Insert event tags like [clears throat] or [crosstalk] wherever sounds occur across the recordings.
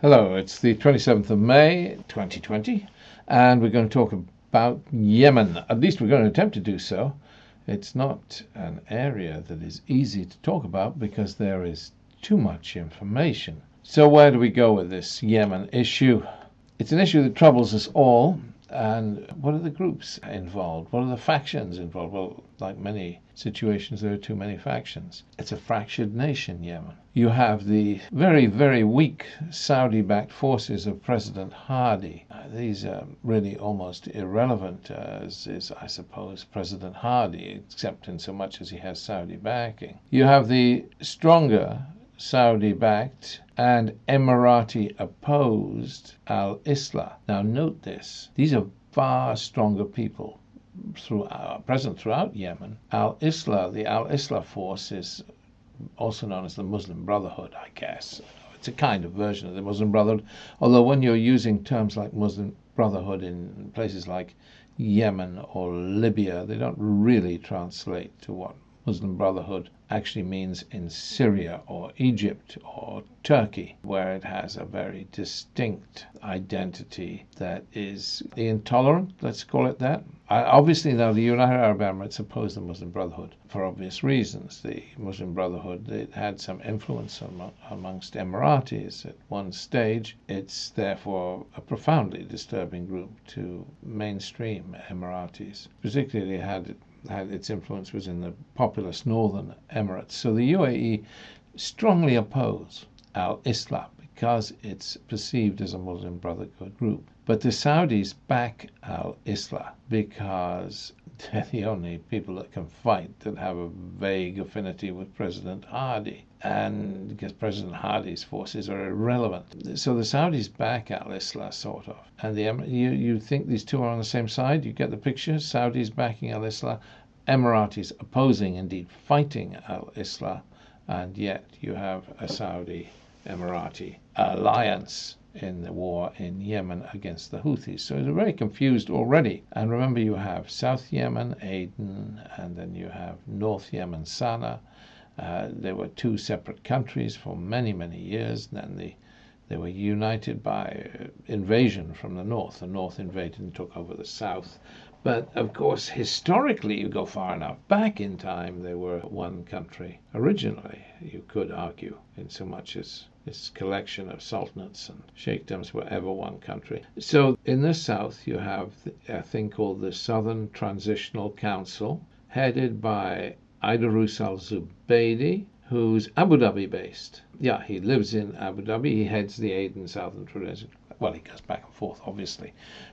Hello, it's the 27th of May 2020, and we're going to talk about Yemen. At least we're going to attempt to do so. It's not an area that is easy to talk about because there is too much information. So, where do we go with this Yemen issue? It's an issue that troubles us all, and what are the groups involved? What are the factions involved? Well, like many situations, there are too many factions. It's a fractured nation, Yemen. You have the very, very weak Saudi backed forces of President Hadi. Uh, these are really almost irrelevant, uh, as is, I suppose, President Hadi, except in so much as he has Saudi backing. You have the stronger Saudi backed and Emirati opposed Al Islah. Now, note this these are far stronger people uh, present throughout Yemen. Al Islah, the Al Islah force, is also known as the Muslim Brotherhood, I guess. It's a kind of version of the Muslim Brotherhood, although when you're using terms like Muslim Brotherhood in places like Yemen or Libya, they don't really translate to what Muslim Brotherhood actually means in Syria or Egypt or Turkey, where it has a very distinct identity that is intolerant, let's call it that. Obviously, now the United Arab Emirates oppose the Muslim Brotherhood for obvious reasons. The Muslim Brotherhood it had some influence among, amongst Emiratis at one stage. It's therefore a profoundly disturbing group to mainstream Emiratis. Particularly had had its influence was in the populous northern Emirates. So the UAE strongly oppose Al Islah because it's perceived as a Muslim Brotherhood group. But the Saudis back Al Islah because they're [laughs] the only people that can fight that have a vague affinity with President Hadi. And because President Hadi's forces are irrelevant. So the Saudis back Al Islah, sort of. And the you, you think these two are on the same side? You get the picture? Saudis backing Al Islah, Emiratis opposing, indeed fighting Al Islah, and yet you have a Saudi Emirati alliance in the war in Yemen against the Houthis. So it's very confused already. And remember, you have South Yemen, Aden, and then you have North Yemen, Sana'a. Uh, they were two separate countries for many, many years. Then the, they were united by invasion from the north. The north invaded and took over the south. But of course, historically, you go far enough back in time, they were one country originally, you could argue, in so much as this collection of sultanates and sheikdoms were ever one country. So in the south, you have a thing called the Southern Transitional Council, headed by Aidarus al Zubaydi, who's Abu Dhabi based. Yeah, he lives in Abu Dhabi. He heads the Aden Southern Transitional well, he goes back and forth, obviously,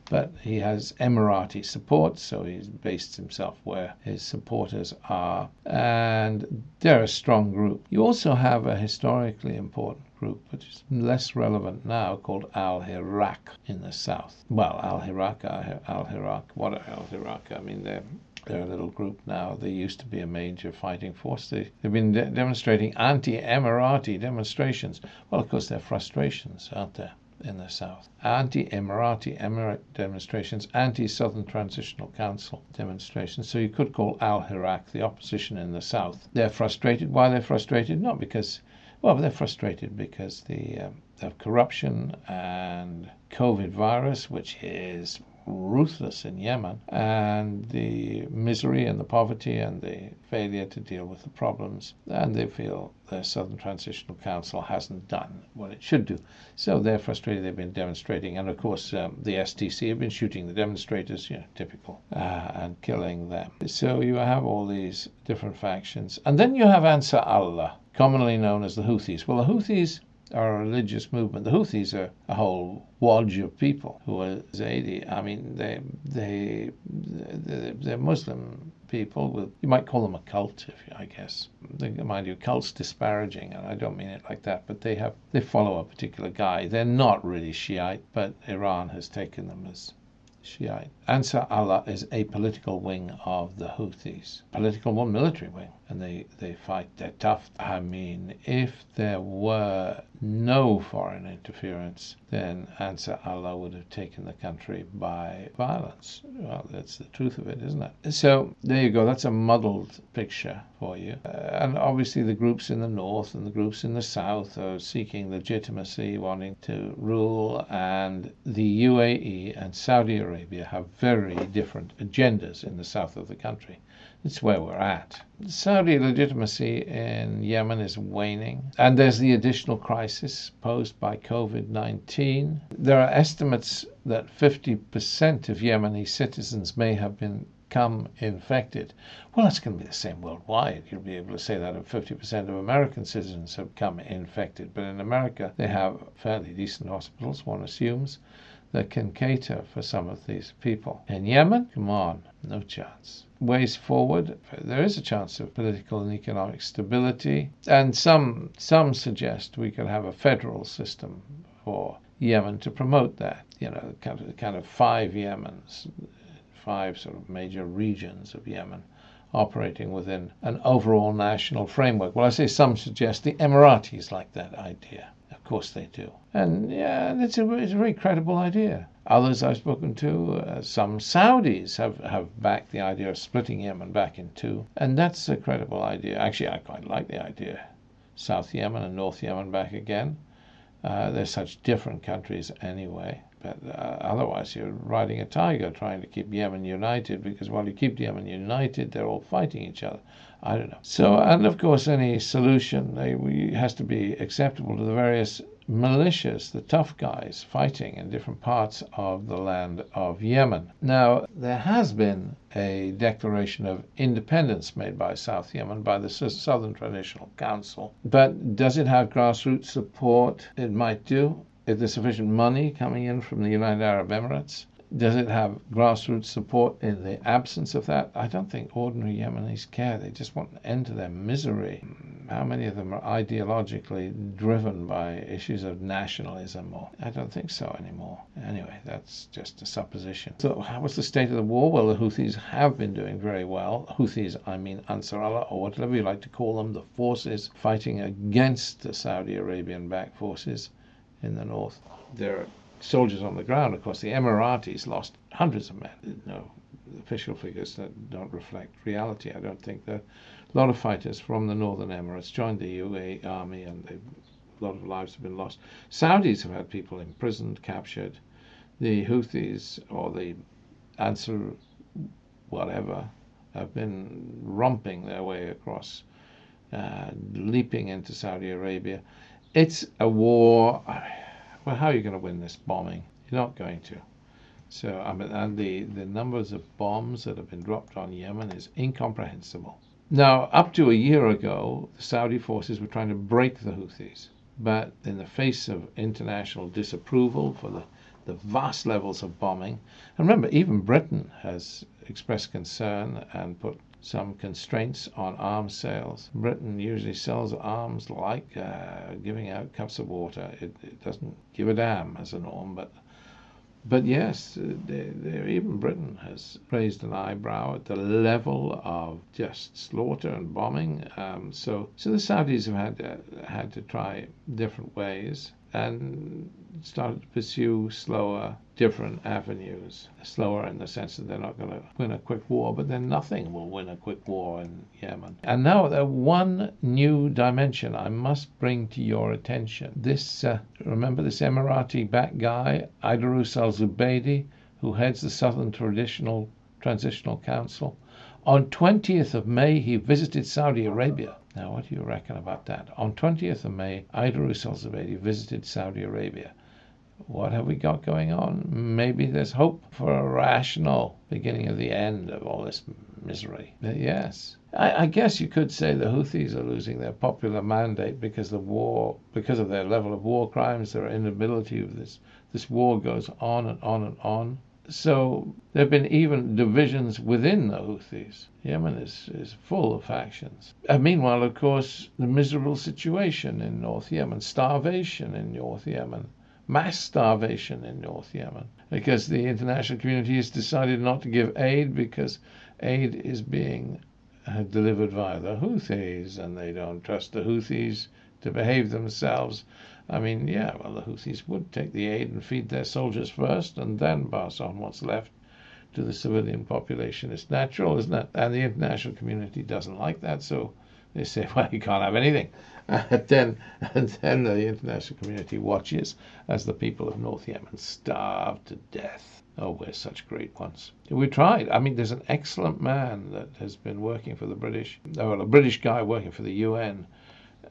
but he has Emirati support, so he's based himself where his supporters are, and they're a strong group. You also have a historically important group, which is less relevant now, called Al Hirak in the south. Well, Al Hirak, Al Hirak, what are Al Hirak? I mean, they're they're a little group now. They used to be a major fighting force. They, have been de- demonstrating anti Emirati demonstrations. Well, of course, they're frustrations, aren't there? in the south. Anti Emirati Emirate demonstrations, anti Southern Transitional Council demonstrations. So you could call Al Hirak the opposition in the south. They're frustrated. Why they're frustrated? Not because, well, they're frustrated because the um, of corruption and COVID virus, which is ruthless in Yemen, and the misery and the poverty and the failure to deal with the problems. And they feel the Southern Transitional Council hasn't done what it should do. So they're frustrated. They've been demonstrating. And of course, um, the STC have been shooting the demonstrators, you know, typical, uh, and killing them. So you have all these different factions. And then you have Ansar Allah, commonly known as the Houthis. Well, the Houthis are a religious movement. The Houthis are a whole wadge of people who are Zaidi. I mean, they they they're Muslim people with you might call them a cult, if you, I guess. They, mind you, cult's disparaging, and I don't mean it like that. But they have they follow a particular guy. They're not really Shiite, but Iran has taken them as Shiite. Ansar Allah is a political wing of the Houthis, political one, military wing. and they, they fight. They're tough. I mean, if there were no foreign interference, then Ansar Allah would have taken the country by violence. Well, that's the truth of it, isn't it? So there you go. That's a muddled picture for you. Uh, and obviously, the groups in the north and the groups in the south are seeking legitimacy, wanting to rule, and the UAE and Saudi Arabia have very different agendas in the south of the country. It's where we're at. Saudi legitimacy in Yemen is waning, and there's the additional crisis posed by COVID 19. There are estimates that 50% of Yemeni citizens may have become infected. Well, that's going to be the same worldwide. You'll be able to say that of 50% of American citizens have become infected. But in America, they have fairly decent hospitals, one assumes, that can cater for some of these people. In Yemen, come on, no chance ways forward. There is a chance of political and economic stability, and some some suggest we could have a federal system for Yemen to promote that. You know, kind of kind of five Yemens, five sort of major regions of Yemen operating within an overall national framework. Well, I say some suggest the Emiratis like that idea. Of course they do. And yeah, it's a, it's a very credible idea. Others I've spoken to, uh, some Saudis have, have backed the idea of splitting Yemen back in two. And that's a credible idea. Actually, I quite like the idea. South Yemen and North Yemen back again. Uh, they're such different countries anyway. Uh, otherwise, you're riding a tiger trying to keep Yemen united because while you keep Yemen united, they're all fighting each other. I don't know. So, and of course, any solution has to be acceptable to the various militias, the tough guys fighting in different parts of the land of Yemen. Now, there has been a declaration of independence made by South Yemen by the Southern Transitional Council, but does it have grassroots support? It might do. If there sufficient money coming in from the United Arab Emirates, does it have grassroots support in the absence of that? I don't think ordinary Yemenis care. They just want an end to their misery. How many of them are ideologically driven by issues of nationalism? Or I don't think so anymore. Anyway, that's just a supposition. So, what's the state of the war? Well, the Houthis have been doing very well. Houthis, I mean Ansar Allah, or whatever you like to call them, the forces fighting against the Saudi Arabian backed forces in the north. There are soldiers on the ground. Of course, the Emiratis lost hundreds of men. No official figures that don't reflect reality. I don't think that a lot of fighters from the Northern Emirates joined the UAE army, and a lot of lives have been lost. Saudis have had people imprisoned, captured. The Houthis or the Ansar, whatever, have been romping their way across, uh, leaping into Saudi Arabia. It's a war well, how are you going to win this bombing? You're not going to. So, I mean, and the, the numbers of bombs that have been dropped on Yemen is incomprehensible. Now, up to a year ago, the Saudi forces were trying to break the Houthis. But in the face of international disapproval for the, the vast levels of bombing, and remember, even Britain has expressed concern and put some constraints on arms sales. Britain usually sells arms like uh, giving out cups of water. It, it, doesn't give a damn as a norm, but but yes, they, they, even Britain has raised an eyebrow at the level of just slaughter and bombing. Um, so so the Saudis have had uh, had to try different ways and started to pursue slower, different avenues. Slower in the sense that they're not going to win a quick war, but then nothing will win a quick war in Yemen. And now, the one new dimension I must bring to your attention. This, uh, remember this Emirati back guy, Aidarus al Zubaydi, who heads the Southern Traditional Transitional Council? On 20th of May, he visited Saudi Arabia. Now, what do you reckon about that? On 20th of May, Aidarus al-Zubaydi visited Saudi Arabia. What have we got going on? Maybe there's hope for a rational beginning of the end of all this misery. But yes. I, I, guess you could say the Houthis are losing their popular mandate because the war, because of their level of war crimes, their inability of this. This war goes on and on and on. So there have been even divisions within the Houthis. Yemen is, is full of factions. And meanwhile, of course, the miserable situation in North Yemen, starvation in North Yemen, mass starvation in North Yemen, because the international community has decided not to give aid because aid is being uh, delivered via the Houthis, and they don't trust the Houthis to behave themselves. I mean, yeah, well, the Houthis would take the aid and feed their soldiers first, and then pass on what's left to the civilian population. It's natural, isn't it? And the international community doesn't like that, so they say, [laughs] well, you can't have anything. And then, and then the international community watches as the people of North Yemen starve to death. Oh, we're such great ones. We tried. I mean, there's an excellent man that has been working for the British, well, a British guy working for the UN,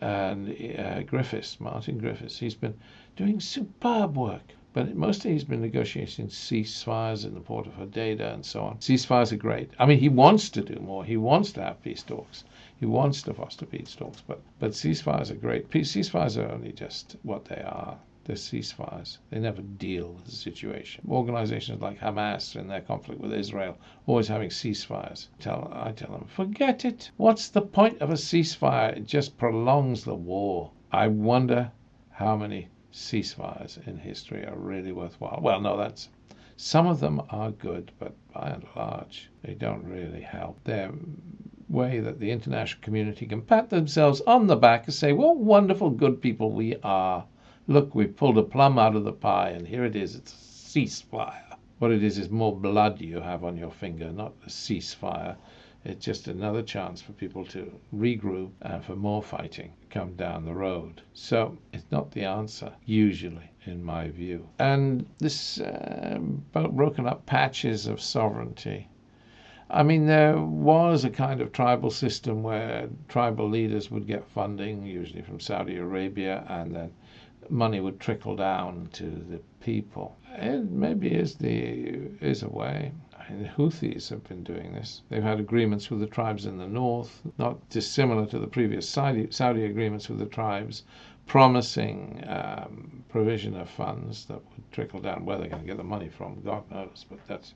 and uh, Griffiths, Martin Griffiths. He's been doing superb work. But mostly he's been negotiating ceasefires in the port of Hodeidah and so on. Ceasefires are great. I mean, he wants to do more. He wants to have peace talks. He wants to foster peace talks. But, but ceasefires are great. Peace, ceasefires are only just what they are. They're ceasefires. They never deal with the situation. Organizations like Hamas in their conflict with Israel always having ceasefires. Tell, I tell them, forget it. What's the point of a ceasefire? It just prolongs the war. I wonder how many ceasefires in history are really worthwhile. Well, no, that's some of them are good, but by and large, they don't really help. They're way that the international community can pat themselves on the back and say, what wonderful good people we are. Look, we've pulled a plum out of the pie, and here it is. It's a ceasefire. What it is is more blood you have on your finger, not a ceasefire. It's just another chance for people to regroup and for more fighting come down the road. So it's not the answer, usually, in my view. And this uh, broken up patches of sovereignty. I mean, there was a kind of tribal system where tribal leaders would get funding, usually from Saudi Arabia, and then money would trickle down to the people. It maybe is the is a way the Houthis have been doing this. They've had agreements with the tribes in the north, not dissimilar to the previous Saudi, Saudi agreements with the tribes, promising um, provision of funds that would trickle down. Where they're going to get the money from, God knows, but that's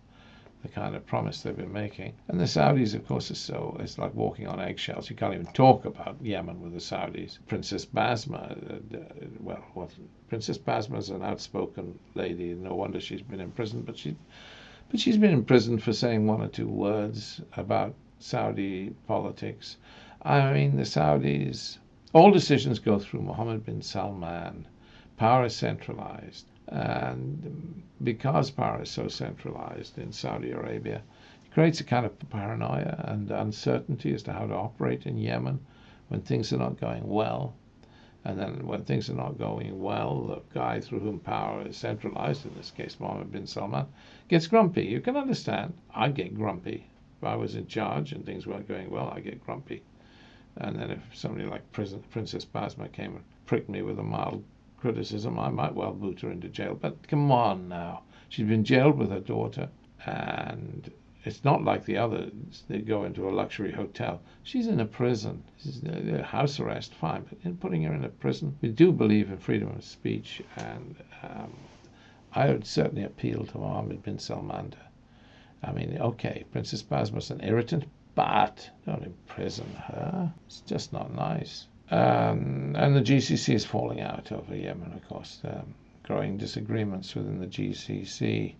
the kind of promise they've been making. And the Saudis, of course, so it's like walking on eggshells. You can't even talk about Yemen with the Saudis. Princess Basma, uh, uh well, what, Princess Basma is an outspoken lady. No wonder she's been in prison, but she but she's been in prison for saying one or two words about Saudi politics. I mean, the Saudis, all decisions go through Mohammed bin Salman. Power is centralized. And because power is so centralized in Saudi Arabia, it creates a kind of paranoia and uncertainty as to how to operate in Yemen when things are not going well. And then when things are not going well, the guy through whom power is centralized, in this case Mohammed bin Salman, gets grumpy. You can understand. I get grumpy. If I was in charge and things weren't going well, I get grumpy. And then if somebody like Princess Basma came and pricked me with a mild criticism, I might well boot her into jail. But come on now. She's been jailed with her daughter, and it's not like the others. They go into a luxury hotel. She's in a prison. She's in house arrest, fine, but in putting her in a prison, we do believe in freedom of speech, and um, I would certainly appeal to Mohammed bin Salman. I mean, okay, Princess Basma's an irritant, but don't imprison her. It's just not nice. Um, and the GCC is falling out over Yemen, of course. Um, growing disagreements within the GCC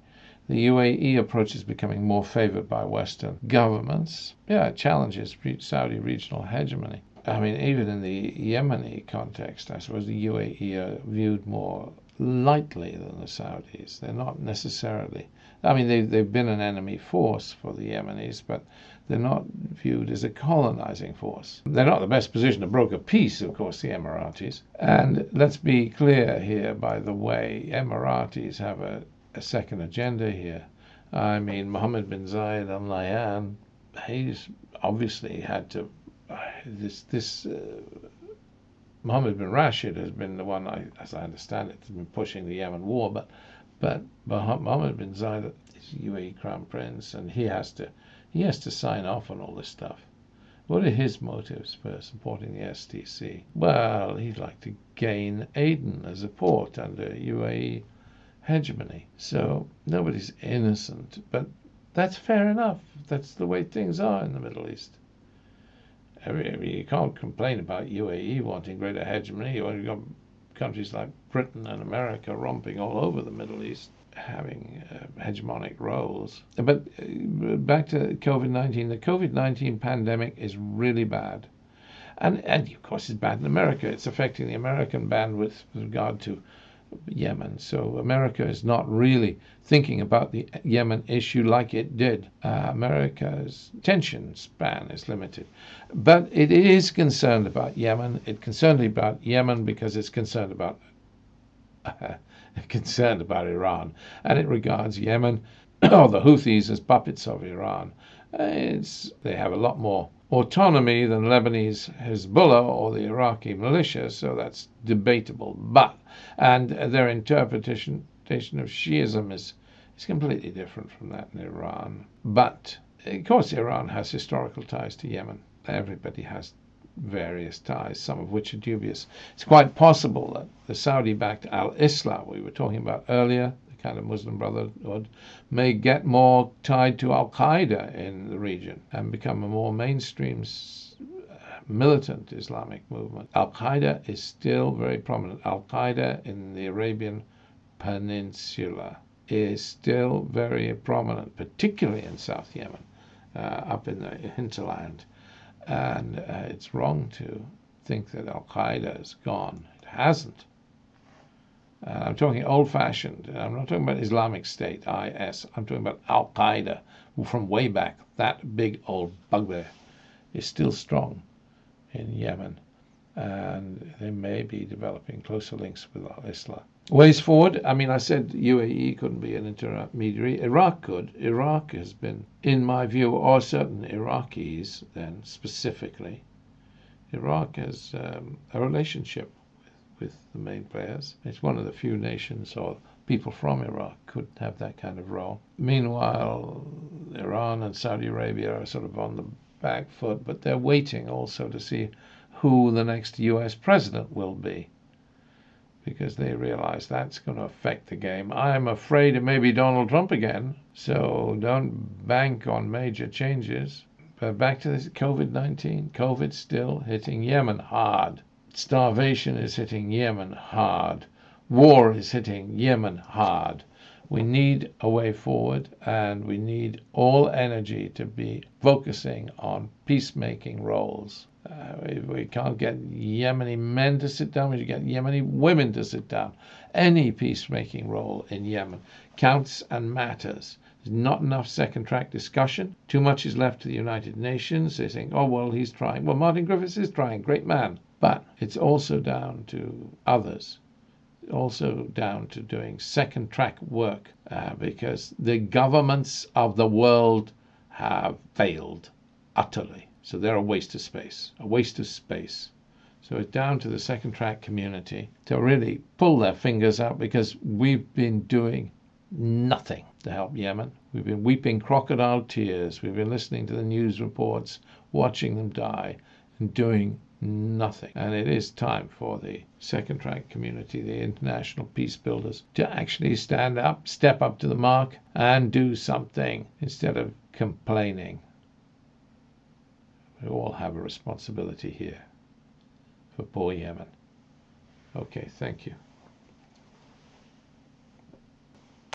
the UAE approach is becoming more favored by Western governments. Yeah, it challenges Saudi regional hegemony. I mean, even in the Yemeni context, I suppose the UAE are viewed more lightly than the Saudis. They're not necessarily, I mean, they've, they've been an enemy force for the Yemenis, but they're not viewed as a colonizing force. They're not the best position to broker peace, of course, the Emiratis. And let's be clear here, by the way, Emiratis have a a second agenda here. I mean, Mohammed bin Zayed Al Nahyan, he's obviously had to. This this uh, Mohammed bin Rashid has been the one, I, as I understand it, has been pushing the Yemen war, but but Mohammed bin Zayed is UAE crown prince, and he has to he has to sign off on all this stuff. What are his motives for supporting the STC? Well, he'd like to gain Aden as a port under UAE hegemony. So nobody's innocent, but that's fair enough. That's the way things are in the Middle East. I mean, you can't complain about UAE wanting greater hegemony. when You've got countries like Britain and America romping all over the Middle East, having uh, hegemonic roles. But uh, back to COVID 19, the COVID 19 pandemic is really bad. And, and of course, it's bad in America. It's affecting the American bandwidth with regard to Yemen. So America is not really thinking about the Yemen issue like it did. Uh, America's attention span is limited. But it is concerned about Yemen. It's concerned about Yemen because it's concerned about uh, [laughs] concerned about Iran. And it regards Yemen or [clears throat] oh, the Houthis as puppets of Iran. It's, they have a lot more autonomy than Lebanese Hezbollah or the Iraqi militia, so that's debatable. But and their interpretation of Shiism is is completely different from that in Iran. But of course, Iran has historical ties to Yemen. Everybody has various ties, some of which are dubious. It's quite possible that the Saudi-backed Al-Islah we were talking about earlier the kind of Muslim Brotherhood may get more tied to Al Qaeda in the region and become a more mainstream militant Islamic movement. Al Qaeda is still very prominent. Al Qaeda in the Arabian Peninsula is still very prominent, particularly in South Yemen, uh, up in the hinterland. And uh, it's wrong to think that Al Qaeda is gone. It hasn't. Uh, I'm talking old fashioned. I'm not talking about Islamic State, IS. I'm talking about Al Qaeda, from way back, that big old bugbear, is still strong in Yemen. And they may be developing closer links with Al Islah. Ways forward, I mean, I said UAE couldn't be an intermediary. Iraq could. Iraq has been, in my view, or certain Iraqis then specifically, Iraq has um, a relationship with the main players. It's one of the few nations or people from Iraq could have that kind of role. Meanwhile, Iran and Saudi Arabia are sort of on the back foot, but they're waiting also to see who the next US president will be because they realize that's going to affect the game. I'm afraid it may be Donald Trump again, so don't bank on major changes. But back to this COVID 19. COVID still hitting Yemen hard. Starvation is hitting Yemen hard. War is hitting Yemen hard. We need a way forward and we need all energy to be focusing on peacemaking roles. Uh, if we can't get Yemeni men to sit down, we should get Yemeni women to sit down. Any peacemaking role in Yemen counts and matters. There's not enough second track discussion. Too much is left to the United Nations. They think, oh, well, he's trying. Well, Martin Griffiths is trying. Great man. But it's also down to others, also down to doing second track work uh, because the governments of the world have failed utterly. So they're a waste of space, a waste of space. So it's down to the second track community to really pull their fingers out because we've been doing nothing to help Yemen. We've been weeping crocodile tears. We've been listening to the news reports, watching them die, and doing nothing. And it is time for the second track community, the international peace builders, to actually stand up, step up to the mark, and do something instead of complaining. We all have a responsibility here for poor Yemen. Okay, thank you.